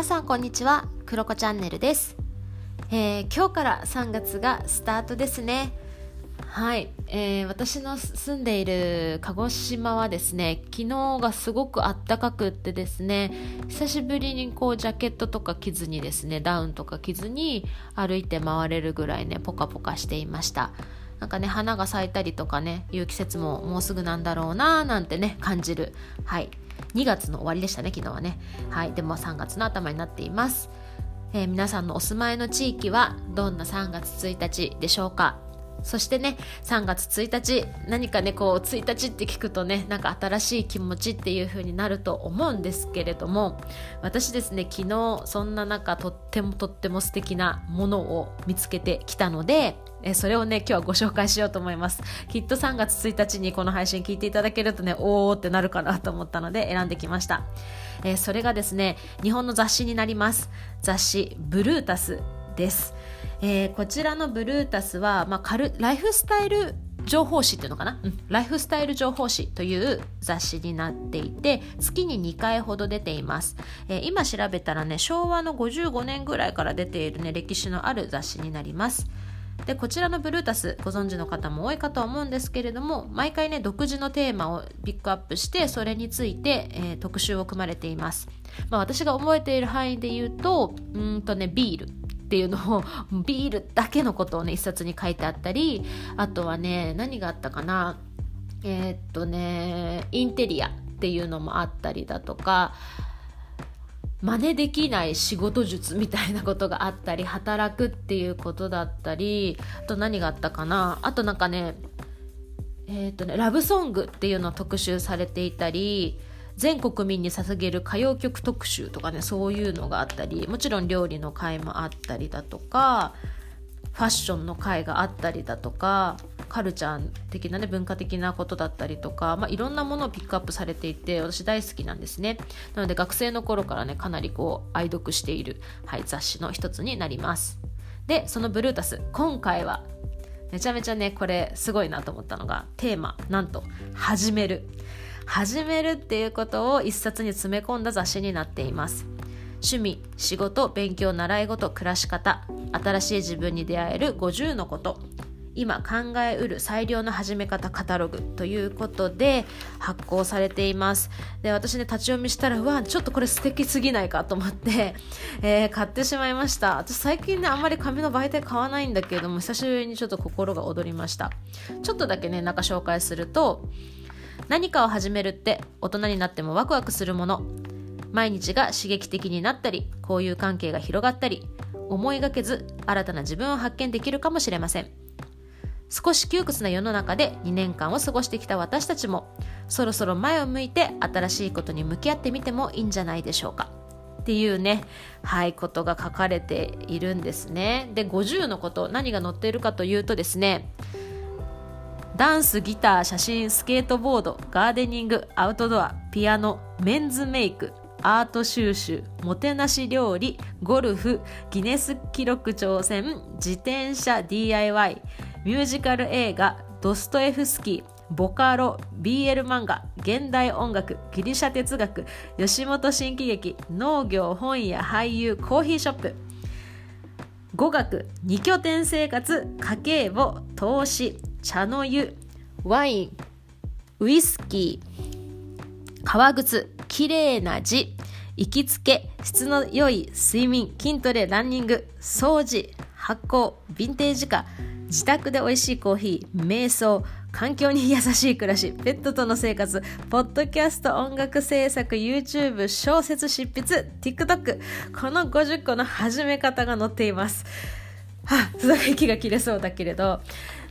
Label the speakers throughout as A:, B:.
A: 皆さんこんにちは。クロコチャンネルです、えー今日から3月がスタートですね。はい、えー私の住んでいる鹿児島はですね昨日がすごく暖かくってですね久しぶりにこうジャケットとか着ずにですねダウンとか着ずに歩いて回れるぐらいねポカポカしていました。なんかね花が咲いたりとかねいう季節ももうすぐなんだろうななんてね感じる。はい。2月の終わりでしたね昨日はね。はい。でも3月の頭になっています、えー皆さんのお住まいの地域はどんな3月1日でしょうか？そしてね3月1日何かねこう1日って聞くとねなんか新しい気持ちっていう風になると思うんですけれども私ですね昨日そんな中とってもとっても素敵なものを見つけてきたのでえそれをね今日はご紹介しようと思います。きっと3月1日にこの配信聞いていただけるとねおーってなるかなと思ったので選んできました、えそれがですね日本の雑誌になります。雑誌ブルータス。です。えーこちらのブルータスは、まあ、カルライフスタイル情報誌っていうのかな、うん、ライフスタイル情報誌という雑誌になっていて月に2回ほど出ています、えー今調べたらね昭和の55年ぐらいから出ているね歴史のある雑誌になります。でこちらのブルータスご存知の方も多いかと思うんですけれども毎回ね独自のテーマをピックアップしてそれについて、えー特集を組まれています、まあ、私が覚えている範囲で言うとうんとねビール。っていうのをビールだけのことをね一冊に書いてあったりあとはね何があったかな？えーっとねインテリアっていうのもあったりだとか真似できない仕事術みたいなことがあったり働くっていうことだったりあと何があったかな？あとなんかねえーっとねラブソングっていうのを特集されていたり全国民に捧げる歌謡曲特集とかねそういうのがあったりもちろん料理の会もあったりだとかファッションの会があったりだとかカルチャー的なね文化的なことだったりとか、まあ、いろんなものをピックアップされていて私大好きなんですね。なので学生の頃からねかなりこう愛読している、はい、雑誌の一つになります。でそのブルータス今回はめちゃめちゃねこれすごいなと思ったのがテーマなんと「始める」始めるっていうことを一冊に詰め込んだ雑誌になっています。趣味仕事勉強習い事暮らし方新しい自分に出会える50のこと。今考えうる最良の始め方カタログということで発行されています。で私ね立ち読みしたらうわちょっとこれ素敵すぎないかと思って、えー買ってしまいました。私最近ねあんまり紙の媒体買わないんだけれども久しぶりにちょっと心が躍りました。ちょっとだけね中紹介すると何かを始めるって大人になってもワクワクするもの。毎日が刺激的になったり交友関係が広がったり思いがけず新たな自分を発見できるかもしれません。少し窮屈な世の中で2年間を過ごしてきた私たちもそろそろ前を向いて新しいことに向き合ってみてもいいんじゃないでしょうか。っていうねはいことが書かれているんですね。で50のこと何が載っているかというとですねダンスギター写真スケートボードガーデニングアウトドアピアノメンズメイクアート収集もてなし料理ゴルフギネス記録挑戦自転車 DIY ミュージカル映画ドストエフスキーボカロ BL 漫画現代音楽ギリシャ哲学吉本新喜劇農業本屋俳優コーヒーショップ語学二拠点生活家計簿投資茶の湯ワインウイスキー革靴きれいな字行きつけ質の良い睡眠筋トレランニング掃除発酵ヴィンテージ化自宅で美味しいコーヒー瞑想環境に優しい暮らしペットとの生活ポッドキャスト音楽制作 YouTube 小説執筆 TikTok この50個の始め方が載っています。はあ、すごい息が切れそうだけれど。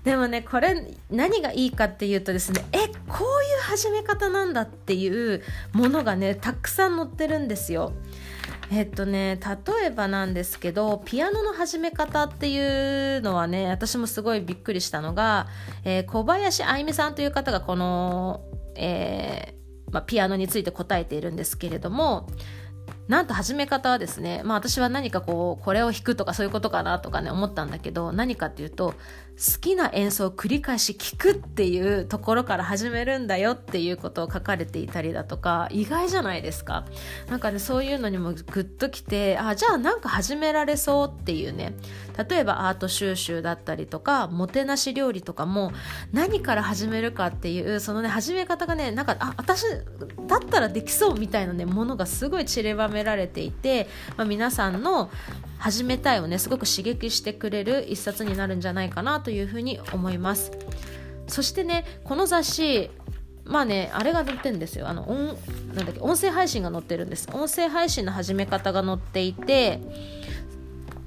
A: でもねこれ何がいいかっていうとですねえこういう始め方なんだっていうものがねたくさん載ってるんですよ。えっとね例えばなんですけどピアノの始め方っていうのはね私もすごいびっくりしたのが、えー小林愛美さんという方がこの、えーまあ、ピアノについて答えているんですけれどもなんと始め方はですね、まあ、私は何かこうこれを弾くとかそういうことかなとかね思ったんだけど何かっていうと好きな演奏を繰り返し聴くっていうところから始めるんだよっていうことを書かれていたりだとか意外じゃないですか。なんかねそういうのにもグッときてあじゃあなんか始められそうっていうね。例えばアート収集だったりとかもてなし料理とかも何から始めるかっていうそのね始め方がねなんかあ私だったらできそうみたいなねものがすごい散りばめられていて、まあ、皆さんの始めたいをねすごく刺激してくれる一冊になるんじゃないかなというふうに思います。そしてねこの雑誌まあねあれが載ってるんですよ。あの音なんだっけ音声配信が載ってるんです。音声配信の始め方が載っていて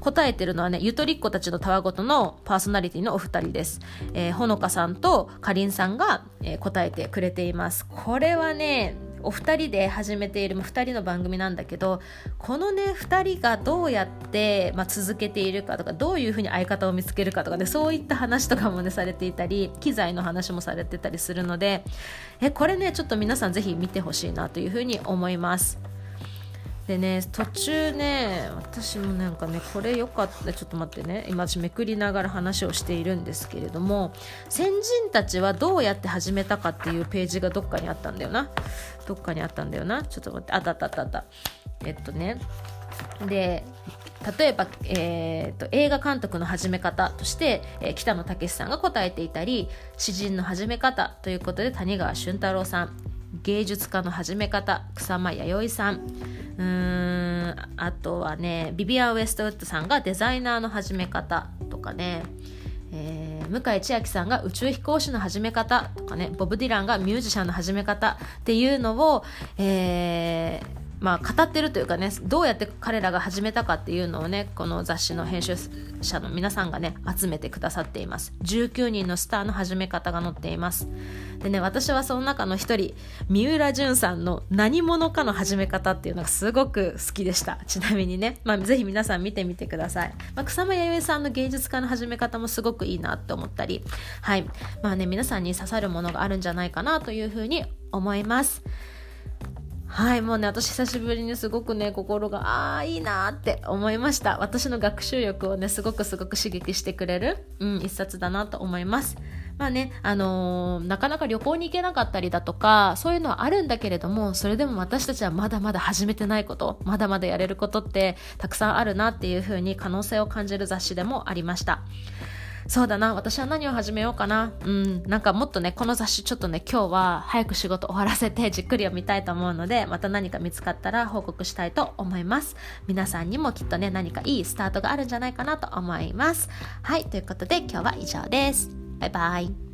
A: 答えてるのはねゆとりっ子たちのたわごとのパーソナリティのお二人です、えー、ほのかさんとかりんさんが、えー、答えてくれています。これはねお二人で始めている2人の番組なんだけどこのね2人がどうやって、まあ、続けているかとかどういうふうに相方を見つけるかとかねそういった話とかもねされていたり機材の話もされてたりするのでえこれねちょっと皆さんぜひ見てほしいなというふうに思います。でね途中ね私もなんかねこれよかったちょっと待ってね今私めくりながら話をしているんですけれども先人たちはどうやって始めたかっていうページがどっかにあったんだよな。どっかにあったんだよな。ちょっと待ってあったあったあった。あったえっとねで例えば、えーと、映画監督の始め方として、えー、北野武さんが答えていたり詩人の始め方ということで谷川俊太郎さん芸術家の始め方草間彌生さんうんあとはねビビアン・ウエストウッドさんがデザイナーの始め方とかね、えー、向井千秋さんが宇宙飛行士の始め方とかねボブ・ディランがミュージシャンの始め方っていうのを、えーまあ、語ってるというかねどうやって彼らが始めたかっていうのをねこの雑誌の編集者の皆さんがね集めてくださっています。19人のスターの始め方が載っています。でね私はその中の一人三浦淳さんの何者かの始め方っていうのがすごく好きでした。ちなみにね、まあ、ぜひ皆さん見てみてください、まあ、草間彌生さんの芸術家の始め方もすごくいいなって思ったり。はい。まあね皆さんに刺さるものがあるんじゃないかなというふうに思います。はいもうね私久しぶりにすごくね心がああいいなって思いました。私の学習欲をねすごくすごく刺激してくれる、うん、一冊だなと思います。まあね、あのー、なかなか旅行に行けなかったりだとかそういうのはあるんだけれどもそれでも私たちはまだまだ始めてないことまだまだやれることってたくさんあるなっていうふうに可能性を感じる雑誌でもありました。そうだな私は何を始めようかな。うんなんかもっとねこの雑誌ちょっとね今日は早く仕事終わらせてじっくり読みたいと思うのでまた何か見つかったら報告したいと思います。皆さんにもきっとね何かいいスタートがあるんじゃないかなと思います。はいということで今日は以上です。バイバイ。